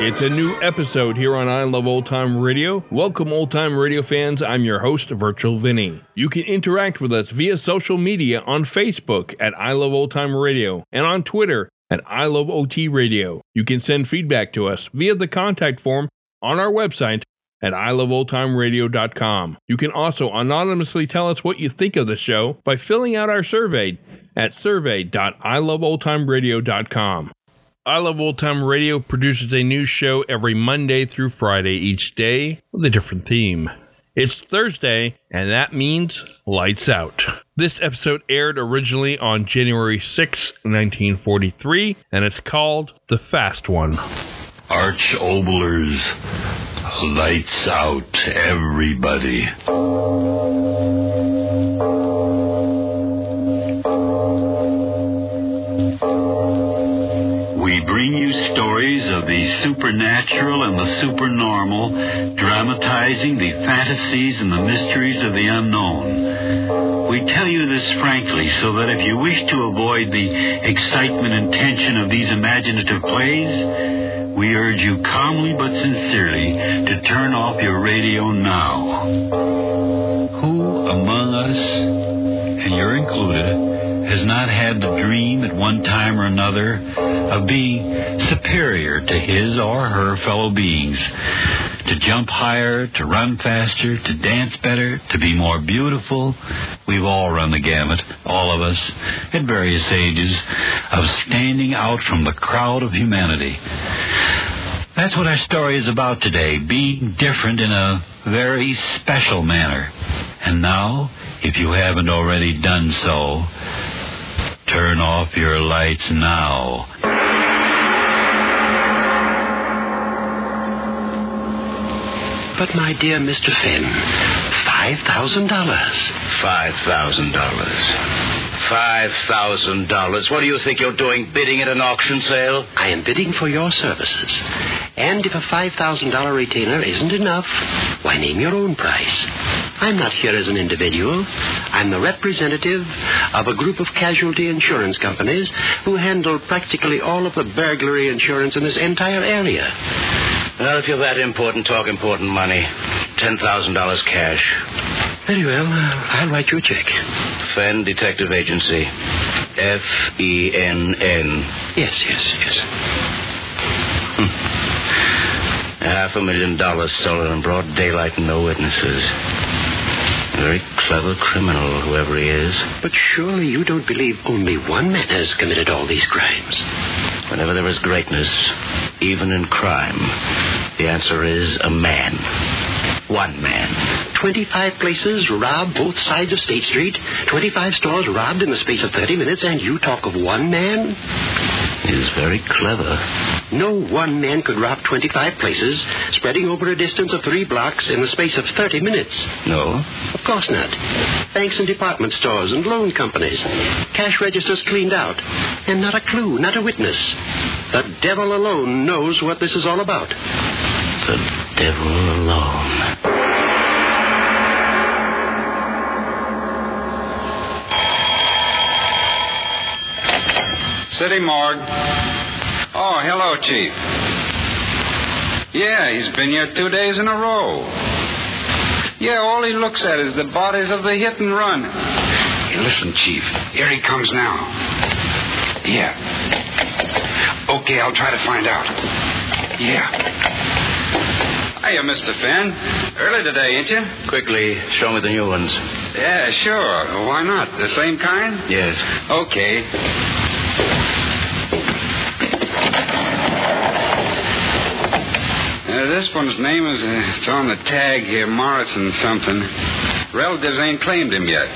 It's a new episode here on I Love Old Time Radio. Welcome, old time radio fans. I'm your host, Virtual Vinny. You can interact with us via social media on Facebook at I Love Old Time Radio and on Twitter at I Love OT Radio. You can send feedback to us via the contact form on our website at iloveoldtimeradio.com. You can also anonymously tell us what you think of the show by filling out our survey at survey.iloveoldtimeradio.com. I Love Old Time Radio produces a new show every Monday through Friday each day with a different theme. It's Thursday, and that means Lights Out. This episode aired originally on January 6, 1943, and it's called The Fast One. Arch Oboler's, lights out, everybody. We bring you stories of the supernatural and the supernormal, dramatizing the fantasies and the mysteries of the unknown. We tell you this frankly so that if you wish to avoid the excitement and tension of these imaginative plays, we urge you calmly but sincerely to turn off your radio now. Who among us, and you're included, has not had the dream at one time or another of being superior to his or her fellow beings? To jump higher, to run faster, to dance better, to be more beautiful. We've all run the gamut, all of us, at various ages, of standing out from the crowd of humanity. That's what our story is about today, being different in a very special manner. And now, if you haven't already done so, turn off your lights now. But, my dear Mr. Fenn, $5,000. Five thousand dollars. Five thousand dollars. What do you think you're doing, bidding at an auction sale? I am bidding for your services. And if a $5,000 retainer isn't enough, why name your own price. I'm not here as an individual. I'm the representative of a group of casualty insurance companies who handle practically all of the burglary insurance in this entire area. Well, if you're that important, talk important money. Ten thousand dollars cash. Very well. uh, I'll write you a check. Fenn Detective Agency. F E N N. Yes, yes, yes. Half a million dollars stolen in broad daylight and no witnesses. Very clever criminal, whoever he is. But surely you don't believe only one man has committed all these crimes. Whenever there is greatness, even in crime, the answer is a man. One man. 25 places robbed both sides of State Street, 25 stores robbed in the space of 30 minutes, and you talk of one man? Is very clever. No one man could rob 25 places, spreading over a distance of three blocks in the space of 30 minutes. No? Of course not. Banks and department stores and loan companies. Cash registers cleaned out. And not a clue, not a witness. The devil alone knows what this is all about. The devil alone. City morgue. Oh, hello, Chief. Yeah, he's been here two days in a row. Yeah, all he looks at is the bodies of the hit and run. Hey, listen, Chief. Here he comes now. Yeah. Okay, I'll try to find out. Yeah. Hiya, Mr. Fenn. Early today, ain't you? Quickly, show me the new ones. Yeah, sure. Why not? The same kind? Yes. Okay. This one's name is uh, it's on the tag here, Morrison something. Relatives ain't claimed him yet.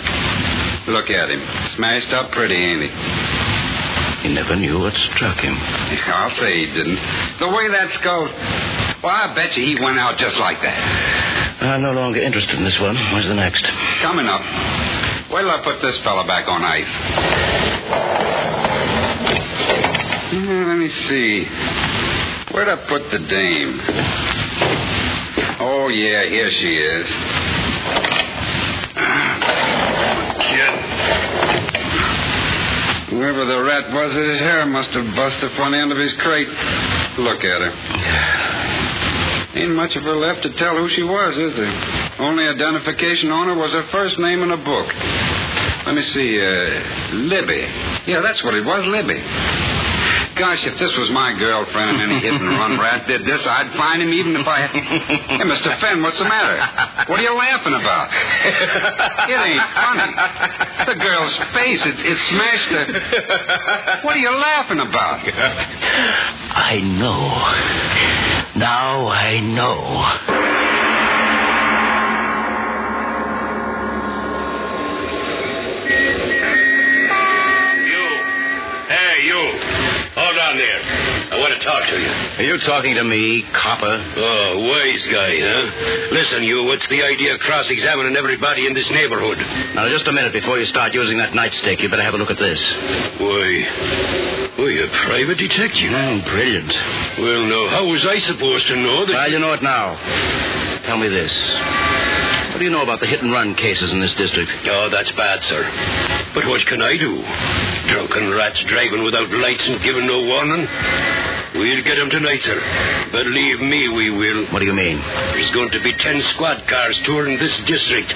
Look at him, smashed up pretty, ain't he? He never knew what struck him. I'll say he didn't. The way that skull. Well, I bet you he went out just like that. I'm no longer interested in this one. Where's the next? Coming up. Wait till I put this fella back on ice. Let me see. Where'd I put the dame? Oh, yeah, here she is. Kid. Whoever the rat was, his hair must have busted from the end of his crate. Look at her. Ain't much of her left to tell who she was, is there? Only identification on her was her first name in a book. Let me see, uh, Libby. Yeah, that's what it was, Libby. Gosh, if this was my girlfriend and any hit and run rat did this, I'd find him even if I. Hey, Mr. Fenn, what's the matter? What are you laughing about? It ain't funny. The girl's face, it, it smashed her. What are you laughing about? I know. Now I know. On there. I want to talk to you. Are you talking to me, copper? Oh, wise guy, huh? Listen, you, what's the idea of cross examining everybody in this neighborhood? Now, just a minute before you start using that nightstick, you better have a look at this. Why. Why, a private detective? Mm, brilliant. Well, now, how was I supposed to know that. Well, you know it now. Tell me this. What do you know about the hit and run cases in this district? Oh, that's bad, sir. But what can I do? Drunken rats driving without lights and giving no warning? We'll get him tonight, sir. Believe me, we will. What do you mean? There's going to be ten squad cars touring this district.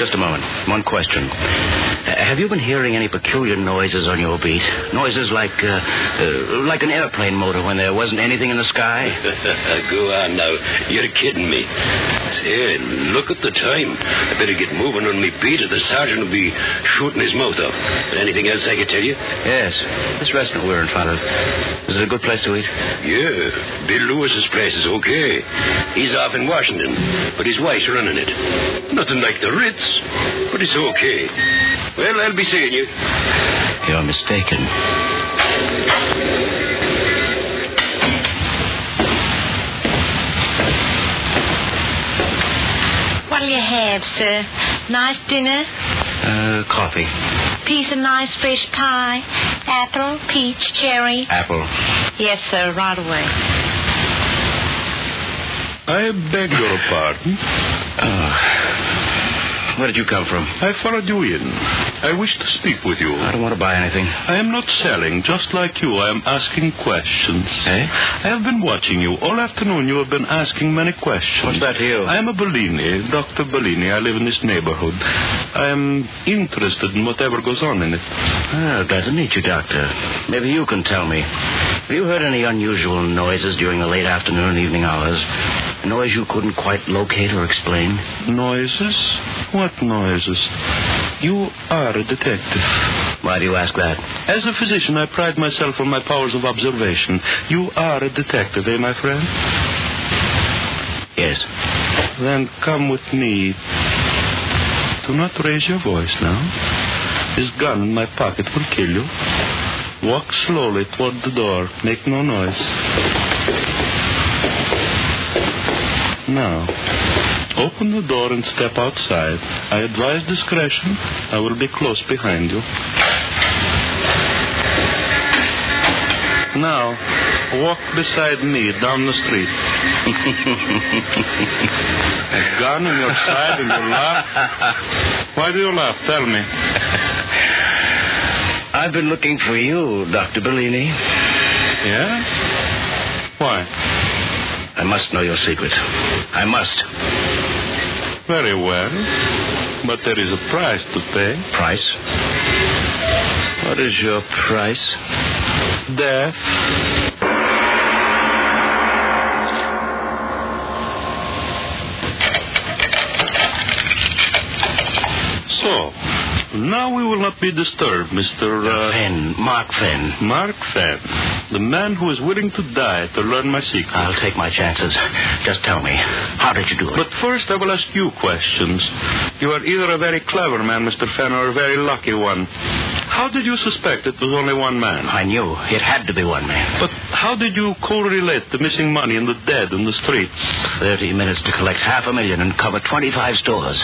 Just a moment. One question. Uh, have you been hearing any peculiar noises on your beat? Noises like, uh, uh, like an airplane motor when there wasn't anything in the sky? Go on now. You're kidding me. Say, look at the time. I better get moving on me beat or the sergeant will be shooting his mouth off. Anything else I can tell you? Yes. This restaurant we're in front of. Is it a good place to eat? Yeah. Bill Lewis's place is okay. He's off in Washington, but his wife's running it. Nothing like the Ritz, but it's okay. Well, I'll be seeing you. You're mistaken. What'll you have, sir? Nice dinner? Uh, coffee. Piece of nice fish pie? Apple, peach, cherry? Apple. Yes, sir, right away. I beg your pardon. Oh. Where did you come from? I followed you in. I wish to speak with you. I don't want to buy anything. I am not selling, just like you. I am asking questions. Eh? I have been watching you. All afternoon you have been asking many questions. What's that to you? I am a Bellini, Dr. Bellini. I live in this neighborhood. I am interested in whatever goes on in it. Ah, glad to meet you, Doctor. Maybe you can tell me. Have you heard any unusual noises during the late afternoon and evening hours? A noise you couldn't quite locate or explain? Noises? What noises? You are a detective. Why do you ask that? As a physician, I pride myself on my powers of observation. You are a detective, eh, my friend? Yes. Then come with me. Do not raise your voice now. This gun in my pocket will kill you. Walk slowly toward the door. Make no noise. Now, open the door and step outside. I advise discretion. I will be close behind you. Now, walk beside me down the street. A gun in your side and you laugh? Why do you laugh? Tell me. I've been looking for you, Dr. Bellini. Yeah? Why? I must know your secret. I must. Very well. But there is a price to pay. Price? What is your price? Death. So, now we will not be disturbed, Mr. Uh, Fenn, Mark Fenn. Mark Fenn, the man who is willing to die to learn my secret. I'll take my chances. Just tell me, how did you do it? But first, I will ask you questions. You are either a very clever man, Mr. Fenn, or a very lucky one. How did you suspect it was only one man? I knew it had to be one man. But how did you correlate the missing money and the dead in the streets? Thirty minutes to collect half a million and cover 25 stores.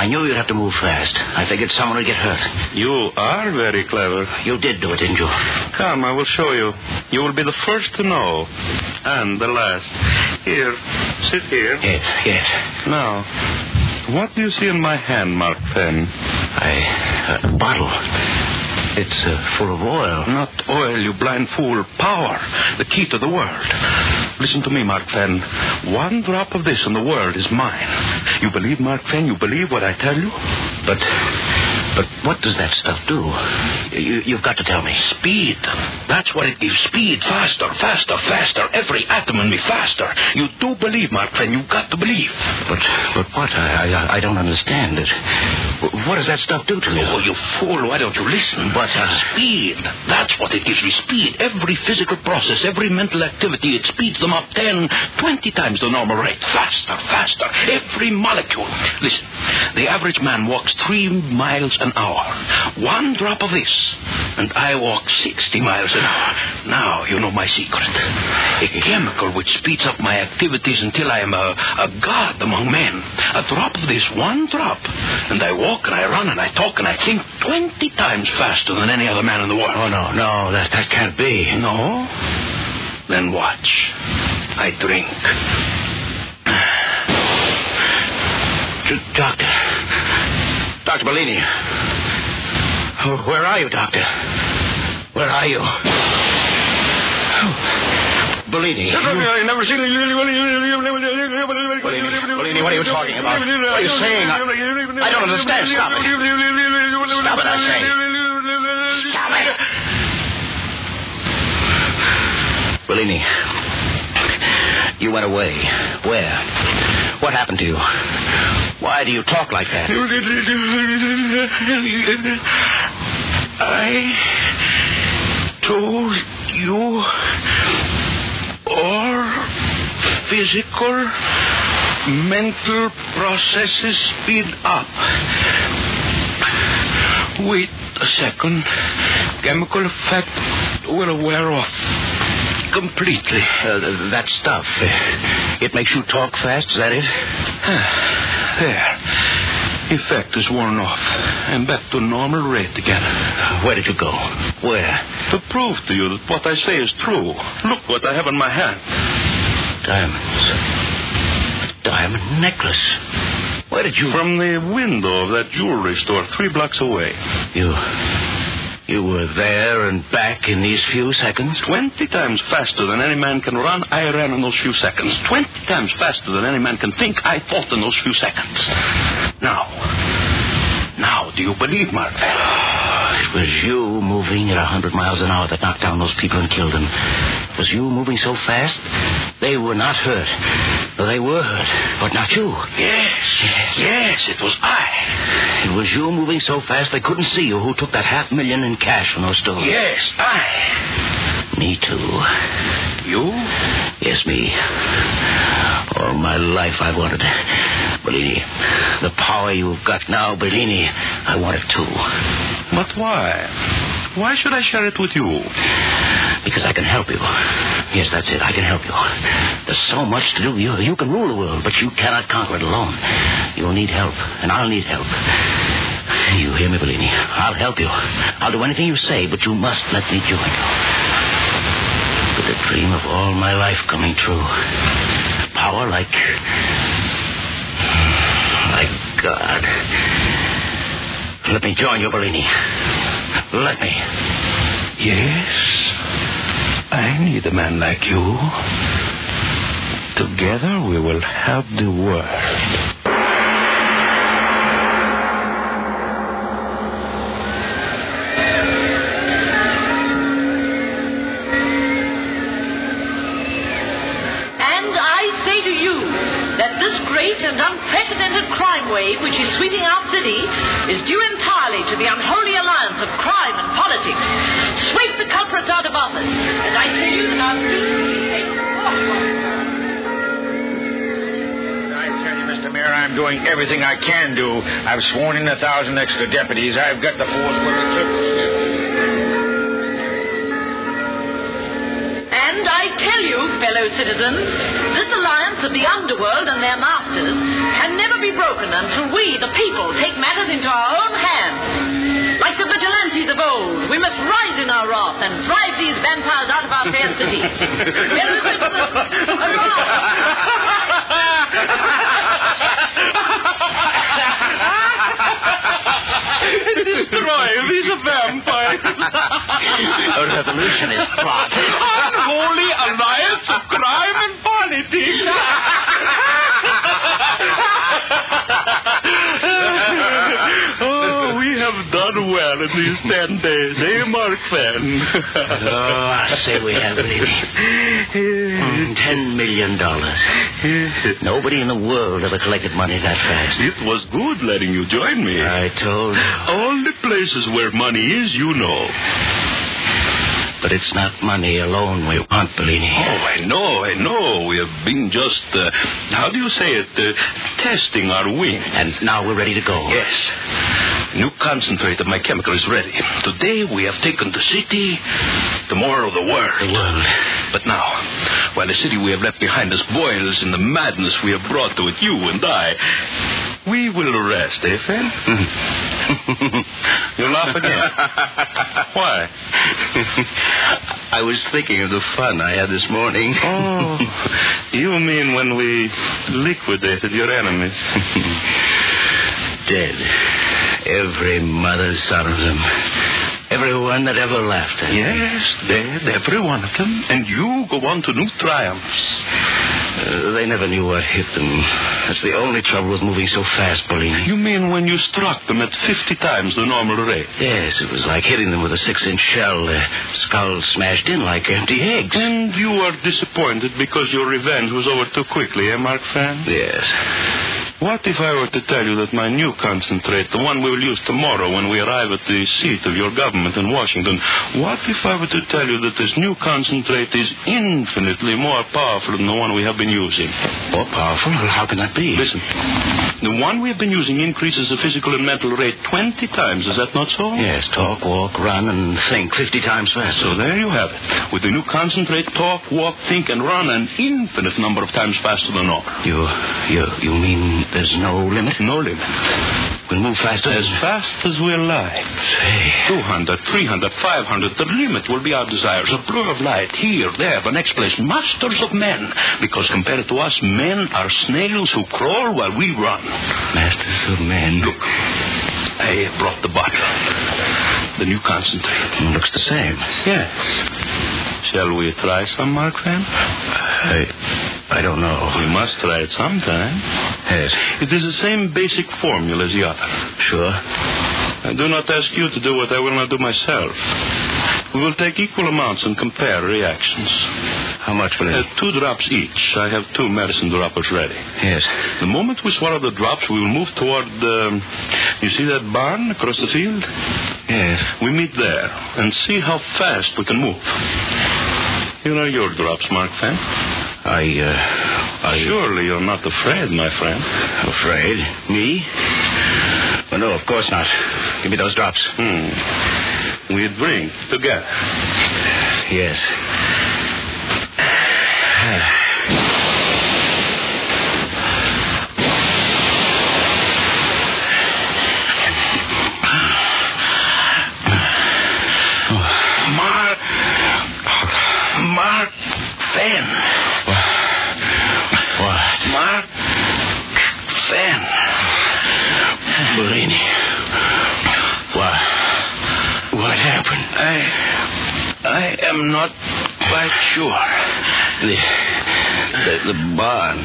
I knew you'd have to move fast. I figured someone would get hurt. You are very clever. You did do it, didn't you? Come, I will show you. You will be the first to know. And the last. Here, sit here. Yes, yes. Now, what do you see in my hand, Mark Fenn? I. A bottle. It's uh, full of oil. Not oil, you blind fool. Power. The key to the world. Listen to me, Mark Fenn. One drop of this and the world is mine. You believe, Mark Fenn? You believe what I tell you? But. But what does that stuff do? You, you've got to tell me. Speed. That's what it gives. Speed. Faster, faster, faster. Every atom in me faster. You do believe, Mark Fenn. You've got to believe. But but what? I I, I don't understand it. What does that stuff do to you? Oh, you fool. Why don't you listen? But uh, Speed. That's what it gives me. Speed. Every physical process, every mental activity, it speeds them up 10, 20 times the normal rate. Faster, faster. Every molecule. Listen, the average man walks three miles an hour. One drop of this, and I walk 60 miles an hour. Now you know my secret. A chemical which speeds up my activities until I am a, a god among men. A drop of this, one drop, and I walk and I run and I talk and I think 20 times faster than any other man in the world. Oh no, no, that that can't be. No? Then watch. I drink. Doctor. Dr. Bellini. Oh, Where are you, Doctor? Where are you? Oh, Bellini. I never seen Bellini, Bellini, what are you talking about? What are you saying? I, I don't understand. Stop it. Stop it, I say. Stop it. Bellini, you went away. Where? What happened to you? Why do you talk like that? I told you all physical, mental processes speed up. Wait a second. Chemical effect will wear off completely. Uh, that stuff. It makes you talk fast, is that it? There. Effect is worn off. I'm back to normal rate again. Where did you go? Where? To prove to you that what I say is true, look what I have in my hand. Diamonds. A diamond necklace. Where did you... From the window of that jewelry store three blocks away. You... You were there and back in these few seconds? Twenty times faster than any man can run, I ran in those few seconds. Twenty times faster than any man can think, I thought in those few seconds. Now. Now, do you believe, Mark? It was you moving at a hundred miles an hour that knocked down those people and killed them. It was you moving so fast, they were not hurt. They were hurt, but not you. Yes. Yes. Yes, it was I. It was you moving so fast they couldn't see you who took that half million in cash from those stores. Yes, I. Me too. You? Yes, me. All my life I wanted. Bellini, the power you've got now, Bellini, I want it too. But why? Why should I share it with you? Because I can help you. Yes, that's it. I can help you. There's so much to do. You, you can rule the world, but you cannot conquer it alone. You'll need help, and I'll need help. You hear me, Bellini? I'll help you. I'll do anything you say, but you must let me join you. With the dream of all my life coming true. Power like. God. Let me join you, Bellini. Let me. Yes. I need a man like you. Together we will help the world. Is due entirely to the unholy alliance of crime and politics. Sweep the culprits out of office, and I tell you that our streets will be safe for I tell you, Mr. Mayor, I'm doing everything I can do. I've sworn in a thousand extra deputies. I've got the force it took us. And I tell you, fellow citizens, this alliance of the underworld and their masters can never be broken until we, the people, take matters into our own hands. Like the vigilantes of old, we must rise in our wrath and drive these vampires out of our fair city. Fellow citizens, Destroy these vampires. A revolutionist plot. Unholy alliance of crime and politics. oh, we have done well in these ten days, eh, Mark Fenn? Oh, I say we have, baby. Ten million dollars. Nobody in the world ever collected money that fast. It was good letting you join me. I told you. All the places where money is, you know. But it's not money alone we want, Bellini. Oh, I know, I know. We have been just, uh, how do you say it, uh, testing our wing. And now we're ready to go. Yes. New concentrate of my chemical is ready. Today we have taken the city, tomorrow the world. The world. But now, while the city we have left behind us boils in the madness we have brought to it, you and I, we will rest, eh, Fenn? you laugh again. Why? I was thinking of the fun I had this morning. Oh, you mean when we liquidated your enemies? Dead. Every mother's son of them. Everyone that ever laughed at me. Yes, dead, every one of them. And you go on to new triumphs. Uh, they never knew what hit them. That's the only trouble with moving so fast, Bellini. You mean when you struck them at 50 times the normal rate? Yes, it was like hitting them with a six-inch shell. Their skulls smashed in like empty eggs. And you are disappointed because your revenge was over too quickly, eh, Mark Fan? Yes. What if I were to tell you that my new concentrate, the one we will use tomorrow when we arrive at the seat of your government in Washington, what if I were to tell you that this new concentrate is infinitely more powerful than the one we have been using? More powerful? How can that be? Listen. The one we have been using increases the physical and mental rate 20 times. Is that not so? Yes, talk, walk, run, and think 50 times faster. So there you have it. With the new concentrate, talk, walk, think, and run an infinite number of times faster than normal. You, you, you mean there's no limit? No limit. We'll move faster? As fast as we like. Say. 200, 300, 500. The limit will be our desires. A blur of light here, there, the next place. Masters of men. Because compared to us, men are snails who crawl while we run. Masters of men. Look, I brought the bottle. The new concentrate. Looks the same. Yes. Shall we try some, Mark Van? I, I don't know. We must try it sometime. Yes. It is the same basic formula as the other. Sure. I do not ask you to do what I will not do myself. We will take equal amounts and compare reactions. How much will it? Uh, two drops each. I have two medicine droppers ready. yes. The moment we swallow the drops, we will move toward the. You see that barn across the field? Yes. We meet there and see how fast we can move. You know your drops, Mark Fan. I, uh, I... Surely you're not afraid, my friend. Afraid? Me? Well, no, of course not. Give me those drops. Hmm. We drink together. Yes. Mark. Mark Fan. What? Mark Fan. Bellini. What? What happened? I. I am not quite sure. The, the, the barn.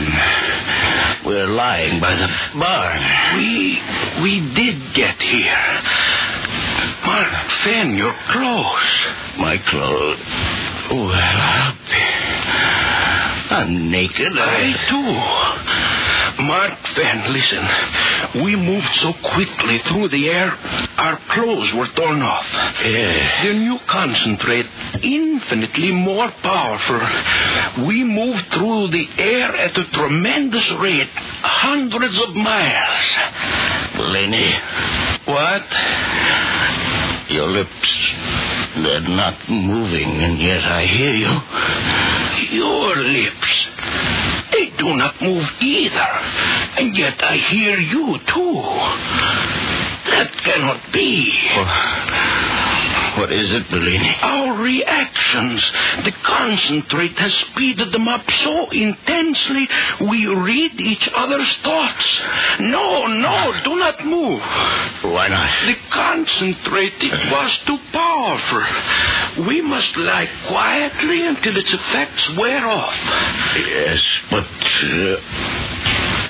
We're lying by the barn. We. We did get here. Mark Fan, your clothes. My clothes. Well, I'll be- I'm naked. I too. Mark Van, listen. We moved so quickly through the air, our clothes were torn off. Yeah. The new concentrate, infinitely more powerful. We moved through the air at a tremendous rate, hundreds of miles. Bellini, What? your lips, they're not moving, and yet I hear you. Your lips. Do not move either. And yet I hear you too. That cannot be. What is it, Bellini? Our reactions. The concentrate has speeded them up so intensely we read each other's thoughts. No, no, do not move. Why not? The concentrate, it was too powerful. We must lie quietly until its effects wear off. Yes, but. Uh,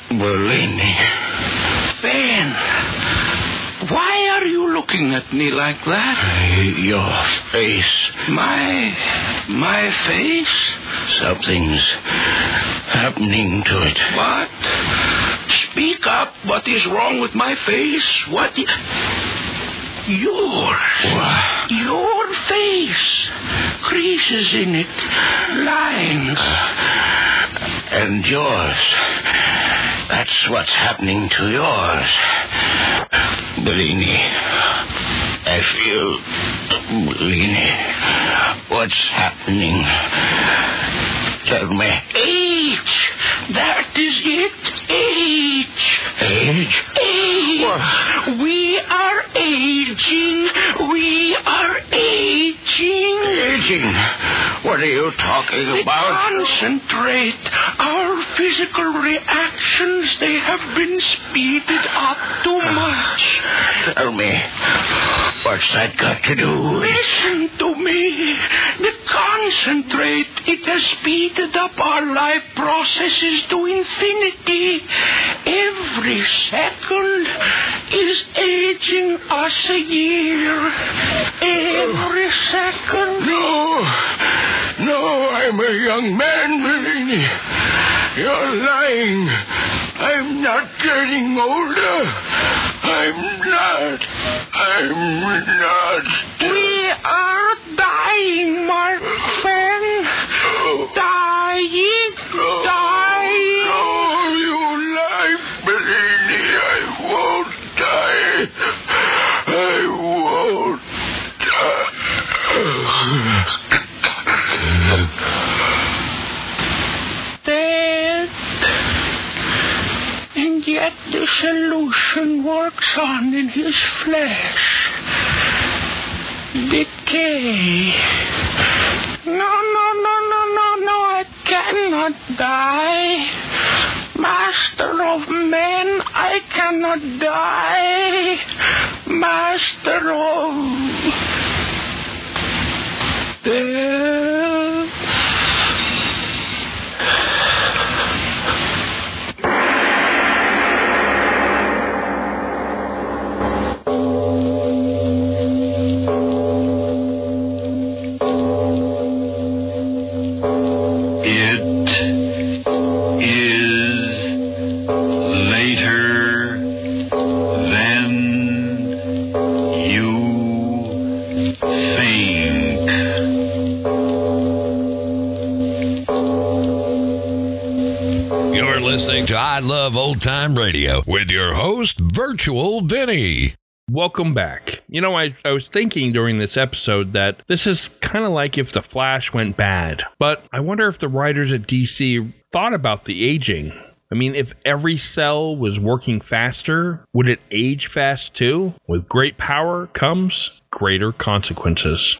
Bellini. Ben, why are you looking at me like that? Your face. My. my face? Something's happening to it. What? Speak up. What is wrong with my face? What? Yours. What? Your face. Creases in it. Lines. Uh, and yours. That's what's happening to yours. Bellini. I feel. Bellini. What's happening? Tell me. Age. That is it. Age. Age? Age. We are aging. We are aging. Aging? What are you talking about? concentrate. Our physical reactions, they have been speeded up too much. Tell me. What's that got to do with. Listen to me. The concentrate, it has speeded up our life processes to infinity. Every second is aging us a year. Every second. No. No, I'm a young man, Bellini. You're lying. I'm not getting older. I'm not. I'm not. We are dying, my solution works on in his flesh. Decay. No, no, no, no, no, no, I cannot die. Master of men, I cannot die. Master of death. Listening to I Love Old Time Radio with your host, Virtual Vinny. Welcome back. You know, I, I was thinking during this episode that this is kind of like if The Flash went bad. But I wonder if the writers at DC thought about the aging. I mean, if every cell was working faster, would it age fast too? With great power comes greater consequences.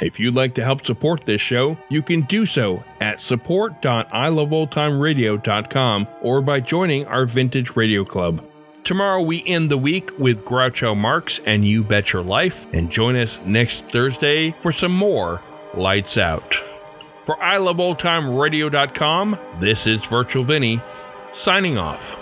If you'd like to help support this show, you can do so at support.iloveoldtimeradio.com or by joining our Vintage Radio Club. Tomorrow we end the week with Groucho Marx and You Bet Your Life, and join us next Thursday for some more Lights Out. For iloveoldtimeradio.com, this is Virtual Vinny, signing off.